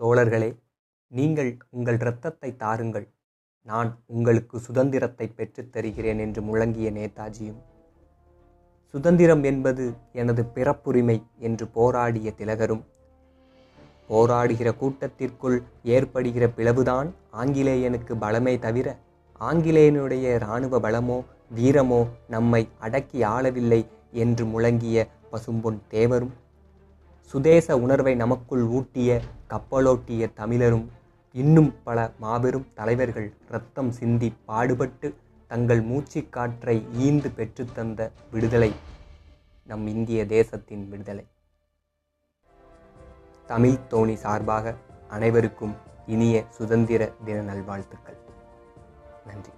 தோழர்களே நீங்கள் உங்கள் இரத்தத்தை தாருங்கள். நான் உங்களுக்கு சுதந்திரத்தை பெற்றுத் தருகிறேன் என்று முழங்கிய நேதாஜியும் சுதந்திரம் என்பது எனது பிறப்புரிமை என்று போராடிய திலகரும் போராடுகிற கூட்டத்திற்குள் ஏற்படுகிற பிளவுதான் ஆங்கிலேயனுக்கு பலமே தவிர ஆங்கிலேயனுடைய இராணுவ பலமோ வீரமோ நம்மை அடக்கி ஆளவில்லை என்று முழங்கிய பசும்பொன் தேவரும் சுதேச உணர்வை நமக்குள் ஊட்டிய கப்பலோட்டிய தமிழரும் இன்னும் பல மாபெரும் தலைவர்கள் இரத்தம் சிந்தி பாடுபட்டு தங்கள் மூச்சு காற்றை ஈந்து பெற்றுத்தந்த விடுதலை நம் இந்திய தேசத்தின் விடுதலை. தமிழ் தோணி சார்பாக அனைவருக்கும் இனிய சுதந்திர தின நல்வாழ்த்துக்கள். நன்றி.